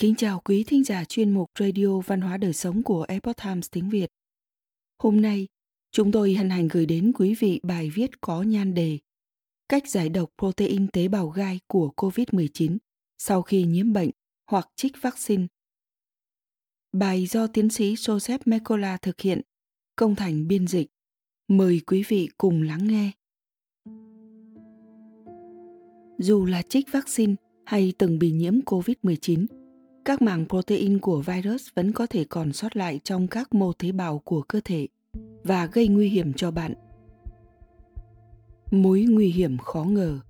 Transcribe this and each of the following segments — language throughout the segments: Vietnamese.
Kính chào quý thính giả chuyên mục Radio Văn hóa Đời Sống của Epoch Times tiếng Việt. Hôm nay, chúng tôi hân hạnh gửi đến quý vị bài viết có nhan đề Cách giải độc protein tế bào gai của COVID-19 sau khi nhiễm bệnh hoặc trích vaccine. Bài do tiến sĩ Joseph Mekola thực hiện, công thành biên dịch. Mời quý vị cùng lắng nghe. Dù là trích vaccine hay từng bị nhiễm COVID-19, các màng protein của virus vẫn có thể còn sót lại trong các mô tế bào của cơ thể và gây nguy hiểm cho bạn. Mối nguy hiểm khó ngờ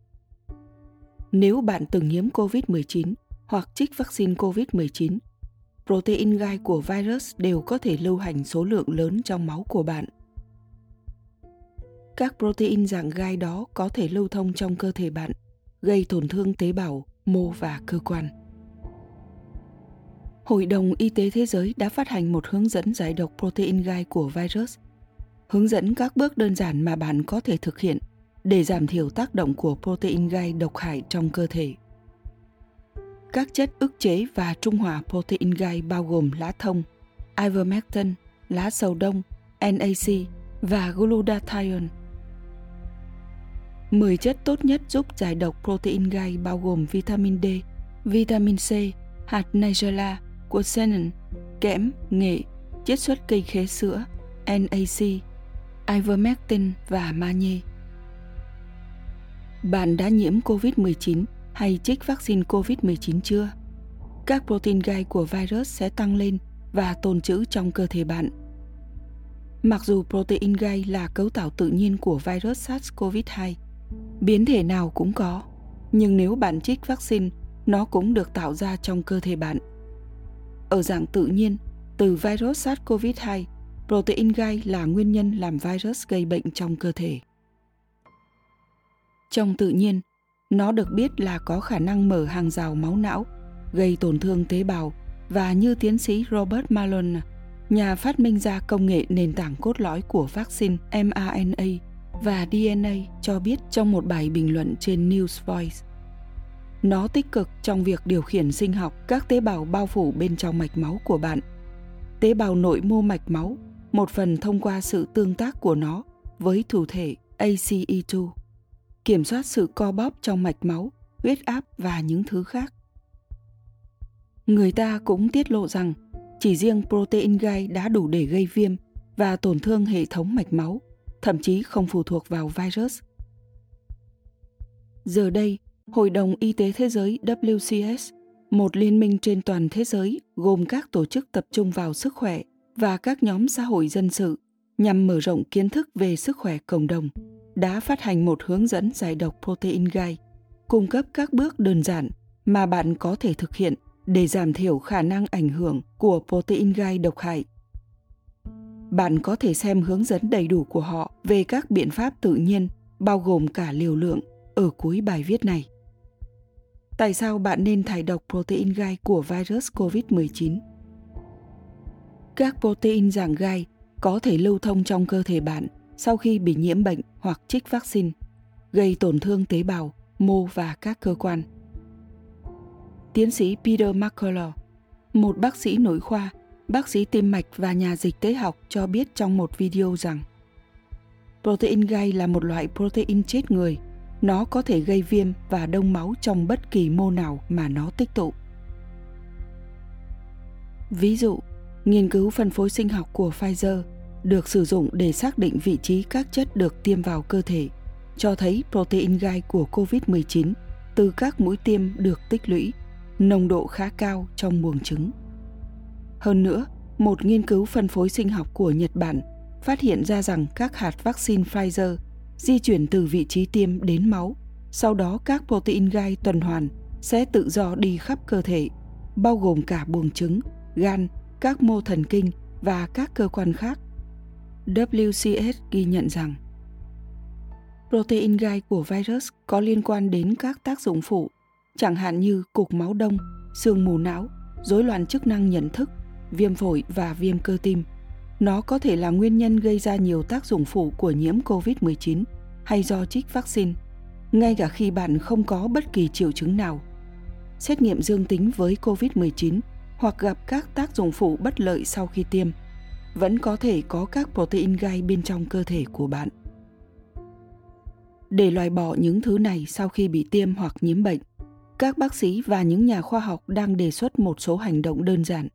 Nếu bạn từng nhiễm COVID-19 hoặc trích vaccine COVID-19, protein gai của virus đều có thể lưu hành số lượng lớn trong máu của bạn. Các protein dạng gai đó có thể lưu thông trong cơ thể bạn, gây tổn thương tế bào, mô và cơ quan. Hội đồng Y tế Thế giới đã phát hành một hướng dẫn giải độc protein gai của virus, hướng dẫn các bước đơn giản mà bạn có thể thực hiện để giảm thiểu tác động của protein gai độc hại trong cơ thể. Các chất ức chế và trung hòa protein gai bao gồm lá thông, ivermectin, lá sầu đông, NAC và glutathione. 10 chất tốt nhất giúp giải độc protein gai bao gồm vitamin D, vitamin C, hạt nigella, của xenon, kẽm, nghệ, chiết xuất cây khế sữa, NAC, ivermectin và magie. Bạn đã nhiễm COVID-19 hay trích vaccine COVID-19 chưa? Các protein gai của virus sẽ tăng lên và tồn trữ trong cơ thể bạn. Mặc dù protein gai là cấu tạo tự nhiên của virus SARS-CoV-2, biến thể nào cũng có, nhưng nếu bạn trích vaccine, nó cũng được tạo ra trong cơ thể bạn ở dạng tự nhiên, từ virus SARS-CoV-2, protein gai là nguyên nhân làm virus gây bệnh trong cơ thể. Trong tự nhiên, nó được biết là có khả năng mở hàng rào máu não, gây tổn thương tế bào và như tiến sĩ Robert Malone, nhà phát minh ra công nghệ nền tảng cốt lõi của vaccine mRNA và DNA cho biết trong một bài bình luận trên News Voice. Nó tích cực trong việc điều khiển sinh học các tế bào bao phủ bên trong mạch máu của bạn. Tế bào nội mô mạch máu, một phần thông qua sự tương tác của nó với thủ thể ACE2, kiểm soát sự co bóp trong mạch máu, huyết áp và những thứ khác. Người ta cũng tiết lộ rằng chỉ riêng protein gai đã đủ để gây viêm và tổn thương hệ thống mạch máu, thậm chí không phụ thuộc vào virus. Giờ đây, Hội đồng Y tế Thế giới WCS, một liên minh trên toàn thế giới gồm các tổ chức tập trung vào sức khỏe và các nhóm xã hội dân sự nhằm mở rộng kiến thức về sức khỏe cộng đồng, đã phát hành một hướng dẫn giải độc protein gai, cung cấp các bước đơn giản mà bạn có thể thực hiện để giảm thiểu khả năng ảnh hưởng của protein gai độc hại. Bạn có thể xem hướng dẫn đầy đủ của họ về các biện pháp tự nhiên, bao gồm cả liều lượng, ở cuối bài viết này. Tại sao bạn nên thải độc protein gai của virus COVID-19? Các protein dạng gai có thể lưu thông trong cơ thể bạn sau khi bị nhiễm bệnh hoặc trích vaccine, gây tổn thương tế bào, mô và các cơ quan. Tiến sĩ Peter McCullough, một bác sĩ nội khoa, bác sĩ tim mạch và nhà dịch tế học cho biết trong một video rằng protein gai là một loại protein chết người – nó có thể gây viêm và đông máu trong bất kỳ mô nào mà nó tích tụ. Ví dụ, nghiên cứu phân phối sinh học của Pfizer được sử dụng để xác định vị trí các chất được tiêm vào cơ thể, cho thấy protein gai của COVID-19 từ các mũi tiêm được tích lũy, nồng độ khá cao trong buồng trứng. Hơn nữa, một nghiên cứu phân phối sinh học của Nhật Bản phát hiện ra rằng các hạt vaccine Pfizer – di chuyển từ vị trí tiêm đến máu. Sau đó các protein gai tuần hoàn sẽ tự do đi khắp cơ thể, bao gồm cả buồng trứng, gan, các mô thần kinh và các cơ quan khác. WCS ghi nhận rằng protein gai của virus có liên quan đến các tác dụng phụ, chẳng hạn như cục máu đông, sương mù não, rối loạn chức năng nhận thức, viêm phổi và viêm cơ tim. Nó có thể là nguyên nhân gây ra nhiều tác dụng phụ của nhiễm COVID-19 hay do trích vaccine, ngay cả khi bạn không có bất kỳ triệu chứng nào. xét nghiệm dương tính với COVID-19 hoặc gặp các tác dụng phụ bất lợi sau khi tiêm, vẫn có thể có các protein gai bên trong cơ thể của bạn. Để loại bỏ những thứ này sau khi bị tiêm hoặc nhiễm bệnh, các bác sĩ và những nhà khoa học đang đề xuất một số hành động đơn giản.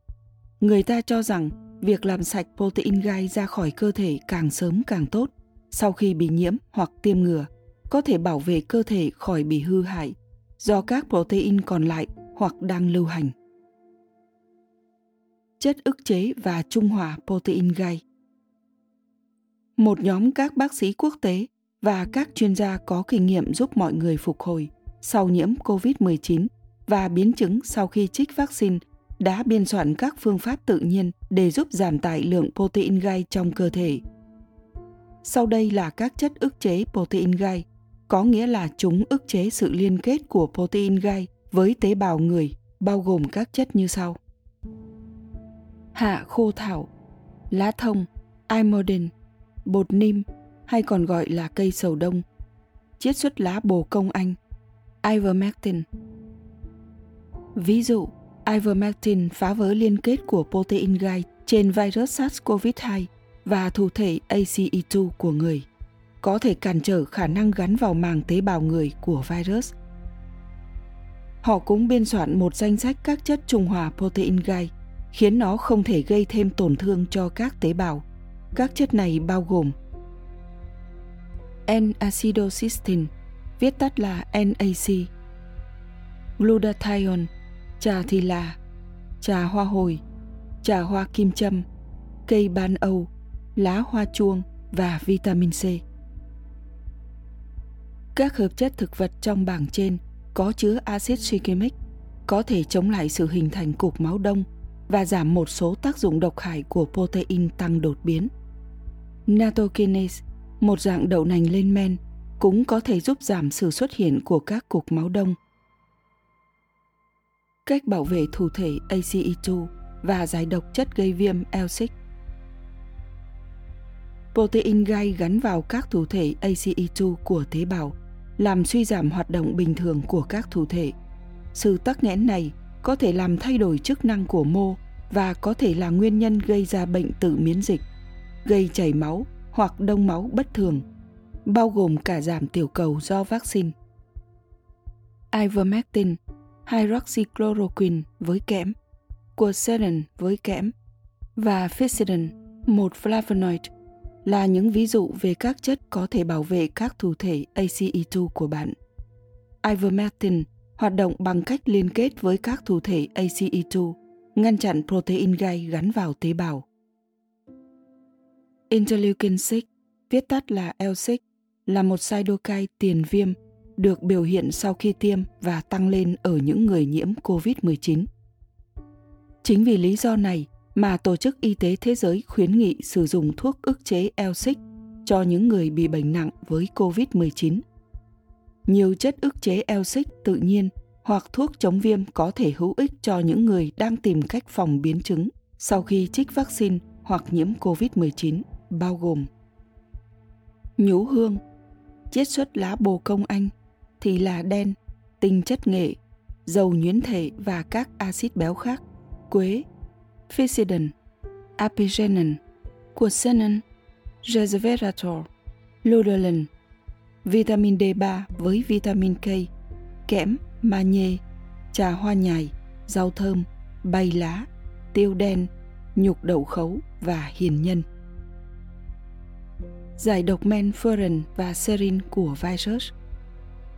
Người ta cho rằng việc làm sạch protein gai ra khỏi cơ thể càng sớm càng tốt sau khi bị nhiễm hoặc tiêm ngừa, có thể bảo vệ cơ thể khỏi bị hư hại do các protein còn lại hoặc đang lưu hành. Chất ức chế và trung hòa protein gai Một nhóm các bác sĩ quốc tế và các chuyên gia có kinh nghiệm giúp mọi người phục hồi sau nhiễm COVID-19 và biến chứng sau khi trích vaccine đã biên soạn các phương pháp tự nhiên để giúp giảm tải lượng protein gai trong cơ thể. Sau đây là các chất ức chế protein gai, có nghĩa là chúng ức chế sự liên kết của protein gai với tế bào người, bao gồm các chất như sau. Hạ khô thảo, lá thông, imodin, bột nim hay còn gọi là cây sầu đông, chiết xuất lá bồ công anh, ivermectin. Ví dụ, ivermectin phá vỡ liên kết của protein gai trên virus SARS-CoV-2 và thụ thể ACE2 của người, có thể cản trở khả năng gắn vào màng tế bào người của virus. Họ cũng biên soạn một danh sách các chất trung hòa protein gai, khiến nó không thể gây thêm tổn thương cho các tế bào. Các chất này bao gồm N-acidocysteine, viết tắt là NAC, glutathione, trà thì là trà hoa hồi, trà hoa kim châm, cây ban âu, lá hoa chuông và vitamin C. Các hợp chất thực vật trong bảng trên có chứa axit succinic có thể chống lại sự hình thành cục máu đông và giảm một số tác dụng độc hại của protein tăng đột biến. Natokinase, một dạng đậu nành lên men, cũng có thể giúp giảm sự xuất hiện của các cục máu đông – cách bảo vệ thủ thể ACE2 và giải độc chất gây viêm L6. Protein gai gắn vào các thủ thể ACE2 của tế bào, làm suy giảm hoạt động bình thường của các thủ thể. Sự tắc nghẽn này có thể làm thay đổi chức năng của mô và có thể là nguyên nhân gây ra bệnh tự miễn dịch, gây chảy máu hoặc đông máu bất thường, bao gồm cả giảm tiểu cầu do vaccine. Ivermectin hydroxychloroquine với kẽm, quercetin với kẽm và ficodin, một flavonoid, là những ví dụ về các chất có thể bảo vệ các thủ thể ACE2 của bạn. Ivermectin hoạt động bằng cách liên kết với các thủ thể ACE2, ngăn chặn protein gai gắn vào tế bào. Interleukin 6, viết tắt là L6, là một cytokine tiền viêm được biểu hiện sau khi tiêm và tăng lên ở những người nhiễm COVID-19. Chính vì lý do này mà Tổ chức Y tế Thế giới khuyến nghị sử dụng thuốc ức chế L6 cho những người bị bệnh nặng với COVID-19. Nhiều chất ức chế L6 tự nhiên hoặc thuốc chống viêm có thể hữu ích cho những người đang tìm cách phòng biến chứng sau khi trích vaccine hoặc nhiễm COVID-19, bao gồm nhũ hương, chiết xuất lá bồ công anh, thì là đen, tinh chất nghệ, dầu nhuyễn thể và các axit béo khác, quế, ficodin, apigenin, quercetin, resveratrol, luteolin, vitamin D3 với vitamin K, kẽm, magie, trà hoa nhài, rau thơm, bay lá, tiêu đen, nhục đậu khấu và hiền nhân. Giải độc men furin và serin của virus –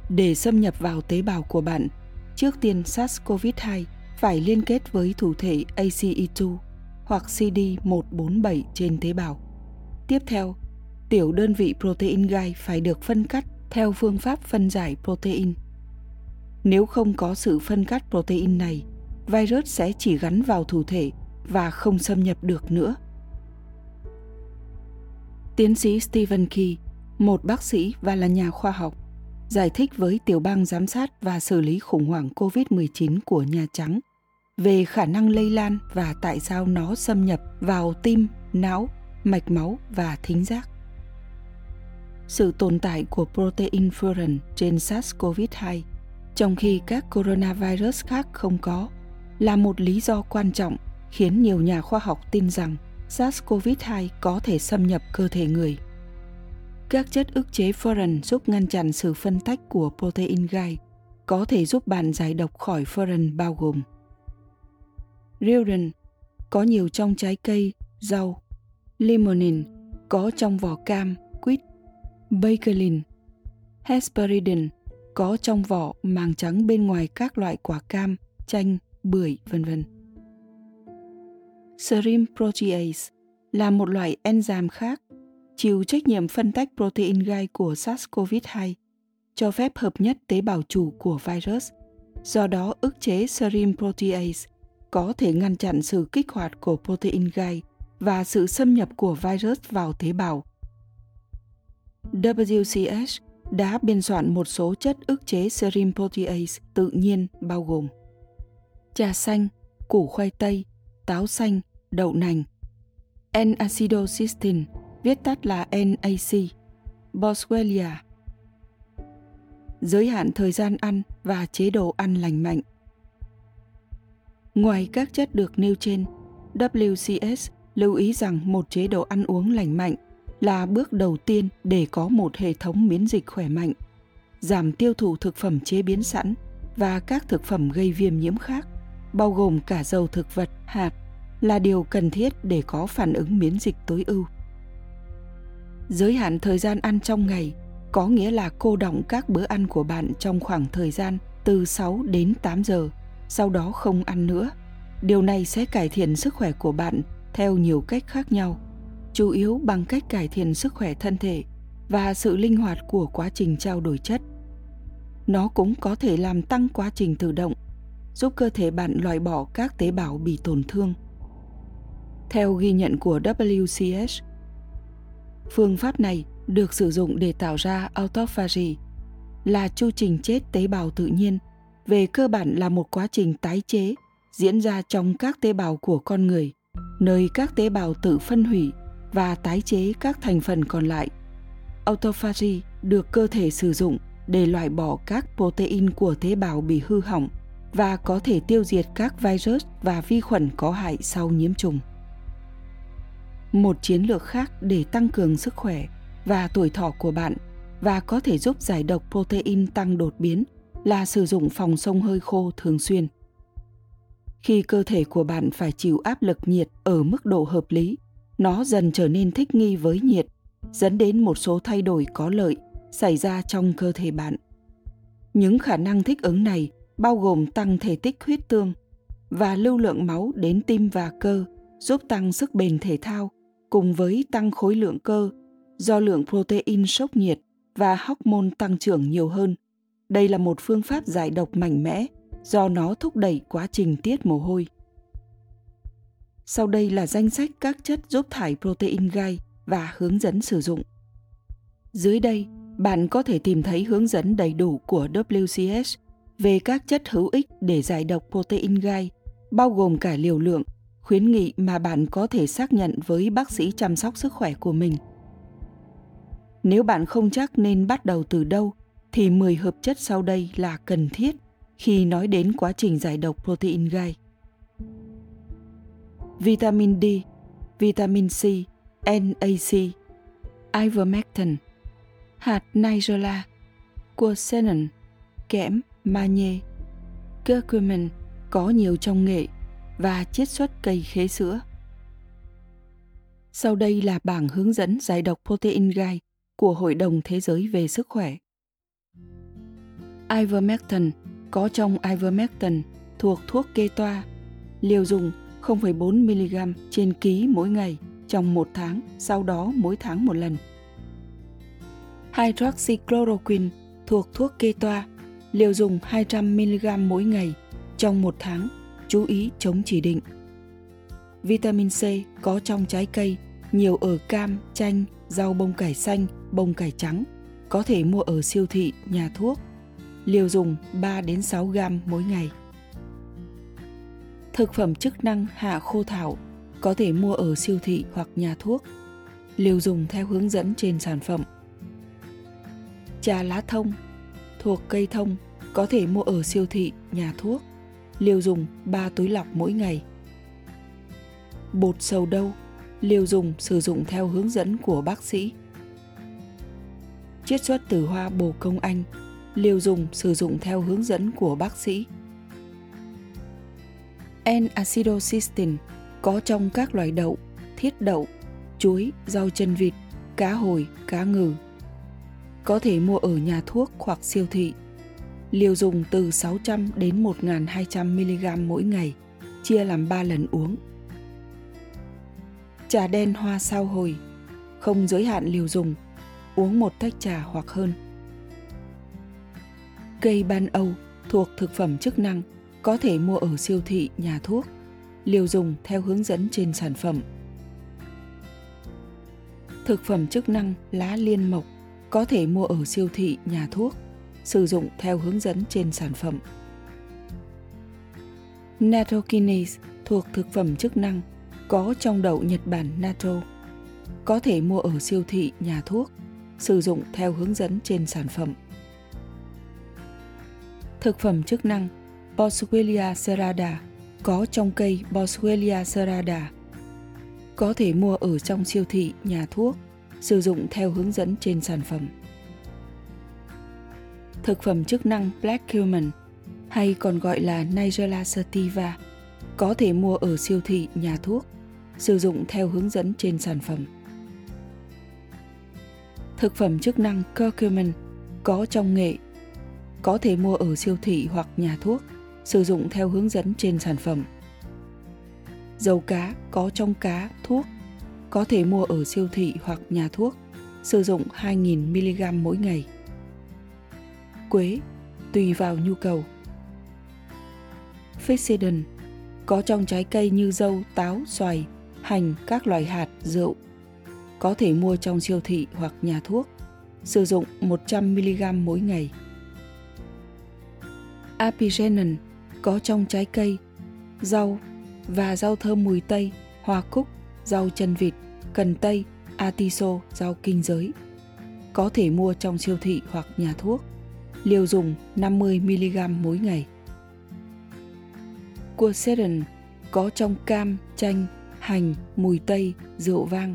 để xâm nhập vào tế bào của bạn, trước tiên SARS-CoV-2 phải liên kết với thủ thể ACE2 hoặc CD147 trên tế bào. Tiếp theo, tiểu đơn vị protein gai phải được phân cắt theo phương pháp phân giải protein. Nếu không có sự phân cắt protein này, virus sẽ chỉ gắn vào thủ thể và không xâm nhập được nữa. Tiến sĩ Stephen Key, một bác sĩ và là nhà khoa học, giải thích với tiểu bang giám sát và xử lý khủng hoảng COVID-19 của Nhà Trắng về khả năng lây lan và tại sao nó xâm nhập vào tim, não, mạch máu và thính giác. Sự tồn tại của protein furin trên SARS-CoV-2 trong khi các coronavirus khác không có, là một lý do quan trọng khiến nhiều nhà khoa học tin rằng SARS-CoV-2 có thể xâm nhập cơ thể người. Các chất ức chế furan giúp ngăn chặn sự phân tách của protein gai, có thể giúp bạn giải độc khỏi furan bao gồm Rilden có nhiều trong trái cây, rau, limonin có trong vỏ cam, quýt, bakelin, hesperidin có trong vỏ màng trắng bên ngoài các loại quả cam, chanh, bưởi, vân vân. Serum protease là một loại enzyme khác chịu trách nhiệm phân tách protein gai của SARS-CoV-2, cho phép hợp nhất tế bào chủ của virus. Do đó, ức chế serum protease có thể ngăn chặn sự kích hoạt của protein gai và sự xâm nhập của virus vào tế bào. WCS đã biên soạn một số chất ức chế serum protease tự nhiên bao gồm trà xanh, củ khoai tây, táo xanh, đậu nành, N-acetylcysteine, viết tắt là NAC, Boswellia. Giới hạn thời gian ăn và chế độ ăn lành mạnh. Ngoài các chất được nêu trên, WCS lưu ý rằng một chế độ ăn uống lành mạnh là bước đầu tiên để có một hệ thống miễn dịch khỏe mạnh, giảm tiêu thụ thực phẩm chế biến sẵn và các thực phẩm gây viêm nhiễm khác, bao gồm cả dầu thực vật, hạt, là điều cần thiết để có phản ứng miễn dịch tối ưu. Giới hạn thời gian ăn trong ngày có nghĩa là cô động các bữa ăn của bạn trong khoảng thời gian từ 6 đến 8 giờ, sau đó không ăn nữa. Điều này sẽ cải thiện sức khỏe của bạn theo nhiều cách khác nhau chủ yếu bằng cách cải thiện sức khỏe thân thể và sự linh hoạt của quá trình trao đổi chất. Nó cũng có thể làm tăng quá trình tự động, giúp cơ thể bạn loại bỏ các tế bào bị tổn thương. Theo ghi nhận của WCS, phương pháp này được sử dụng để tạo ra autophagy, là chu trình chết tế bào tự nhiên, về cơ bản là một quá trình tái chế diễn ra trong các tế bào của con người, nơi các tế bào tự phân hủy và tái chế các thành phần còn lại. Autophagy được cơ thể sử dụng để loại bỏ các protein của tế bào bị hư hỏng và có thể tiêu diệt các virus và vi khuẩn có hại sau nhiễm trùng. Một chiến lược khác để tăng cường sức khỏe và tuổi thọ của bạn và có thể giúp giải độc protein tăng đột biến là sử dụng phòng sông hơi khô thường xuyên. Khi cơ thể của bạn phải chịu áp lực nhiệt ở mức độ hợp lý nó dần trở nên thích nghi với nhiệt, dẫn đến một số thay đổi có lợi xảy ra trong cơ thể bạn. Những khả năng thích ứng này bao gồm tăng thể tích huyết tương và lưu lượng máu đến tim và cơ, giúp tăng sức bền thể thao cùng với tăng khối lượng cơ do lượng protein sốc nhiệt và hormone tăng trưởng nhiều hơn. Đây là một phương pháp giải độc mạnh mẽ do nó thúc đẩy quá trình tiết mồ hôi. Sau đây là danh sách các chất giúp thải protein gai và hướng dẫn sử dụng. Dưới đây, bạn có thể tìm thấy hướng dẫn đầy đủ của WCS về các chất hữu ích để giải độc protein gai, bao gồm cả liều lượng, khuyến nghị mà bạn có thể xác nhận với bác sĩ chăm sóc sức khỏe của mình. Nếu bạn không chắc nên bắt đầu từ đâu, thì 10 hợp chất sau đây là cần thiết khi nói đến quá trình giải độc protein gai vitamin D, vitamin C, NAC, ivermectin, hạt nigella, quercetin, kẽm, magie, curcumin có nhiều trong nghệ và chiết xuất cây khế sữa. Sau đây là bảng hướng dẫn giải độc protein gai của Hội đồng Thế giới về sức khỏe. Ivermectin có trong ivermectin thuộc thuốc kê toa, liều dùng 0,4mg trên ký mỗi ngày trong một tháng, sau đó mỗi tháng một lần. Hydroxychloroquine thuộc thuốc kê toa, liều dùng 200mg mỗi ngày trong một tháng, chú ý chống chỉ định. Vitamin C có trong trái cây, nhiều ở cam, chanh, rau bông cải xanh, bông cải trắng, có thể mua ở siêu thị, nhà thuốc. Liều dùng 3 đến 6 gram mỗi ngày. Thực phẩm chức năng hạ khô thảo có thể mua ở siêu thị hoặc nhà thuốc. Liều dùng theo hướng dẫn trên sản phẩm. Trà lá thông thuộc cây thông có thể mua ở siêu thị, nhà thuốc. Liều dùng 3 túi lọc mỗi ngày. Bột sầu đâu, liều dùng sử dụng theo hướng dẫn của bác sĩ. Chiết xuất từ hoa bồ công anh, liều dùng sử dụng theo hướng dẫn của bác sĩ. N-acetylcysteine có trong các loài đậu, thiết đậu, chuối, rau chân vịt, cá hồi, cá ngừ. Có thể mua ở nhà thuốc hoặc siêu thị. Liều dùng từ 600 đến 1.200 mg mỗi ngày, chia làm 3 lần uống. Trà đen hoa sao hồi, không giới hạn liều dùng, uống một tách trà hoặc hơn. Cây ban Âu thuộc thực phẩm chức năng có thể mua ở siêu thị, nhà thuốc, liều dùng theo hướng dẫn trên sản phẩm. Thực phẩm chức năng lá liên mộc có thể mua ở siêu thị, nhà thuốc, sử dụng theo hướng dẫn trên sản phẩm. Nattokinase thuộc thực phẩm chức năng có trong đậu Nhật Bản natto, có thể mua ở siêu thị, nhà thuốc, sử dụng theo hướng dẫn trên sản phẩm. Thực phẩm chức năng Boswellia serrada có trong cây Boswellia serrada. Có thể mua ở trong siêu thị, nhà thuốc, sử dụng theo hướng dẫn trên sản phẩm. Thực phẩm chức năng Black Cumin hay còn gọi là Nigella sativa có thể mua ở siêu thị, nhà thuốc, sử dụng theo hướng dẫn trên sản phẩm. Thực phẩm chức năng curcumin có trong nghệ có thể mua ở siêu thị hoặc nhà thuốc, sử dụng theo hướng dẫn trên sản phẩm. Dầu cá có trong cá, thuốc, có thể mua ở siêu thị hoặc nhà thuốc, sử dụng 2.000mg mỗi ngày. Quế, tùy vào nhu cầu. Fixidin có trong trái cây như dâu, táo, xoài, hành, các loại hạt, rượu. Có thể mua trong siêu thị hoặc nhà thuốc, sử dụng 100mg mỗi ngày. Apigenin có trong trái cây, rau và rau thơm mùi tây, hoa cúc, rau chân vịt, cần tây, atiso, rau kinh giới. Có thể mua trong siêu thị hoặc nhà thuốc. Liều dùng 50mg mỗi ngày. Quercetin có trong cam, chanh, hành, mùi tây, rượu vang.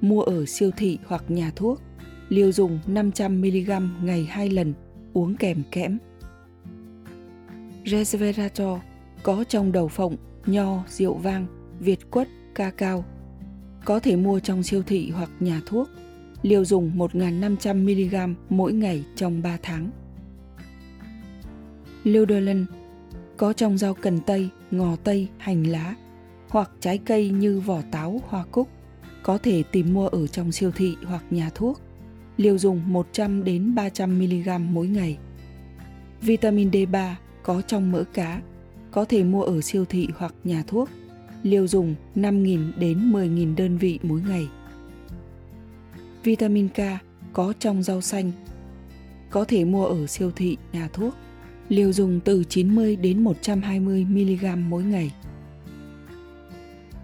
Mua ở siêu thị hoặc nhà thuốc. Liều dùng 500mg ngày 2 lần, uống kèm kẽm. Resveratrol có trong đầu phộng, nho, rượu vang, việt quất, ca cao. Có thể mua trong siêu thị hoặc nhà thuốc. Liều dùng 1.500mg mỗi ngày trong 3 tháng. Ludelin có trong rau cần tây, ngò tây, hành lá hoặc trái cây như vỏ táo, hoa cúc. Có thể tìm mua ở trong siêu thị hoặc nhà thuốc. Liều dùng 100 đến 300 mg mỗi ngày. Vitamin D3 có trong mỡ cá, có thể mua ở siêu thị hoặc nhà thuốc. Liều dùng 5.000 đến 10.000 đơn vị mỗi ngày. Vitamin K có trong rau xanh, có thể mua ở siêu thị, nhà thuốc. Liều dùng từ 90 đến 120 mg mỗi ngày.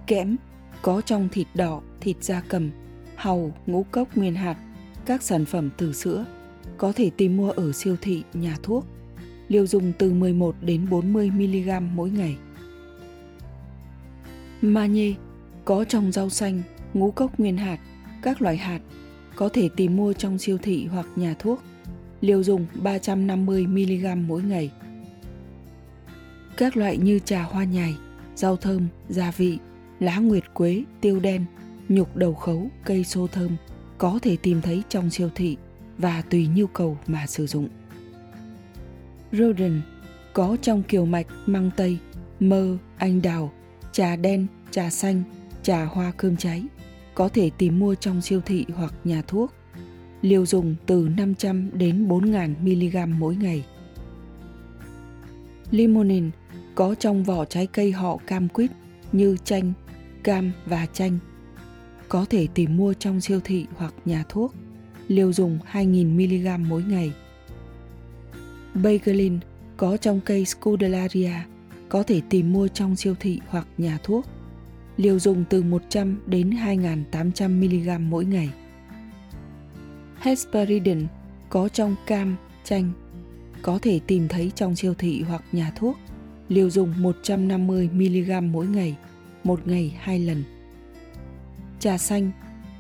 Kẽm có trong thịt đỏ, thịt da cầm, hàu, ngũ cốc nguyên hạt, các sản phẩm từ sữa, có thể tìm mua ở siêu thị, nhà thuốc liều dùng từ 11 đến 40 mg mỗi ngày. Magie có trong rau xanh, ngũ cốc nguyên hạt, các loại hạt, có thể tìm mua trong siêu thị hoặc nhà thuốc. Liều dùng 350 mg mỗi ngày. Các loại như trà hoa nhài, rau thơm, gia vị, lá nguyệt quế, tiêu đen, nhục đầu khấu, cây xô thơm có thể tìm thấy trong siêu thị và tùy nhu cầu mà sử dụng. Rodent có trong kiều mạch măng tây, mơ, anh đào, trà đen, trà xanh, trà hoa cơm cháy, có thể tìm mua trong siêu thị hoặc nhà thuốc. Liều dùng từ 500 đến 4.000 mg mỗi ngày. Limonin có trong vỏ trái cây họ cam quýt như chanh, cam và chanh. Có thể tìm mua trong siêu thị hoặc nhà thuốc. Liều dùng 2.000 mg mỗi ngày. Bagelin có trong cây Scutellaria, có thể tìm mua trong siêu thị hoặc nhà thuốc. Liều dùng từ 100 đến 2.800 mg mỗi ngày. Hesperidin có trong cam, chanh, có thể tìm thấy trong siêu thị hoặc nhà thuốc, liều dùng 150mg mỗi ngày, một ngày hai lần. Trà xanh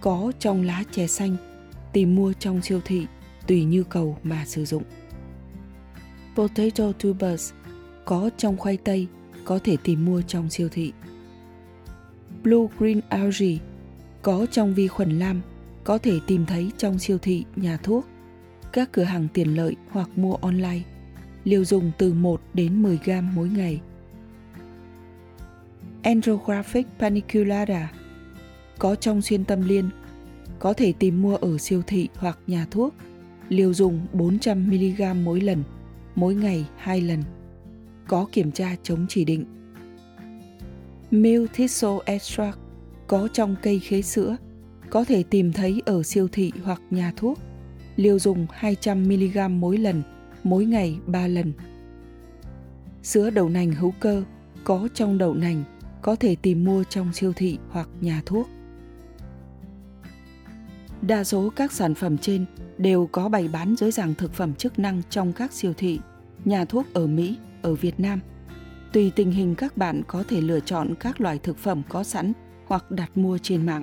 có trong lá chè xanh, tìm mua trong siêu thị tùy nhu cầu mà sử dụng. Potato tubers có trong khoai tây, có thể tìm mua trong siêu thị. Blue Green Algae có trong vi khuẩn lam, có thể tìm thấy trong siêu thị, nhà thuốc, các cửa hàng tiện lợi hoặc mua online. Liều dùng từ 1 đến 10 gram mỗi ngày. Andrographic paniculata có trong xuyên tâm liên, có thể tìm mua ở siêu thị hoặc nhà thuốc. Liều dùng 400mg mỗi lần, mỗi ngày 2 lần. Có kiểm tra chống chỉ định. Milk thistle extract có trong cây khế sữa, có thể tìm thấy ở siêu thị hoặc nhà thuốc. Liều dùng 200mg mỗi lần, mỗi ngày 3 lần. Sữa đậu nành hữu cơ có trong đậu nành, có thể tìm mua trong siêu thị hoặc nhà thuốc. Đa số các sản phẩm trên đều có bày bán dưới dạng thực phẩm chức năng trong các siêu thị, nhà thuốc ở Mỹ, ở Việt Nam. Tùy tình hình các bạn có thể lựa chọn các loại thực phẩm có sẵn hoặc đặt mua trên mạng.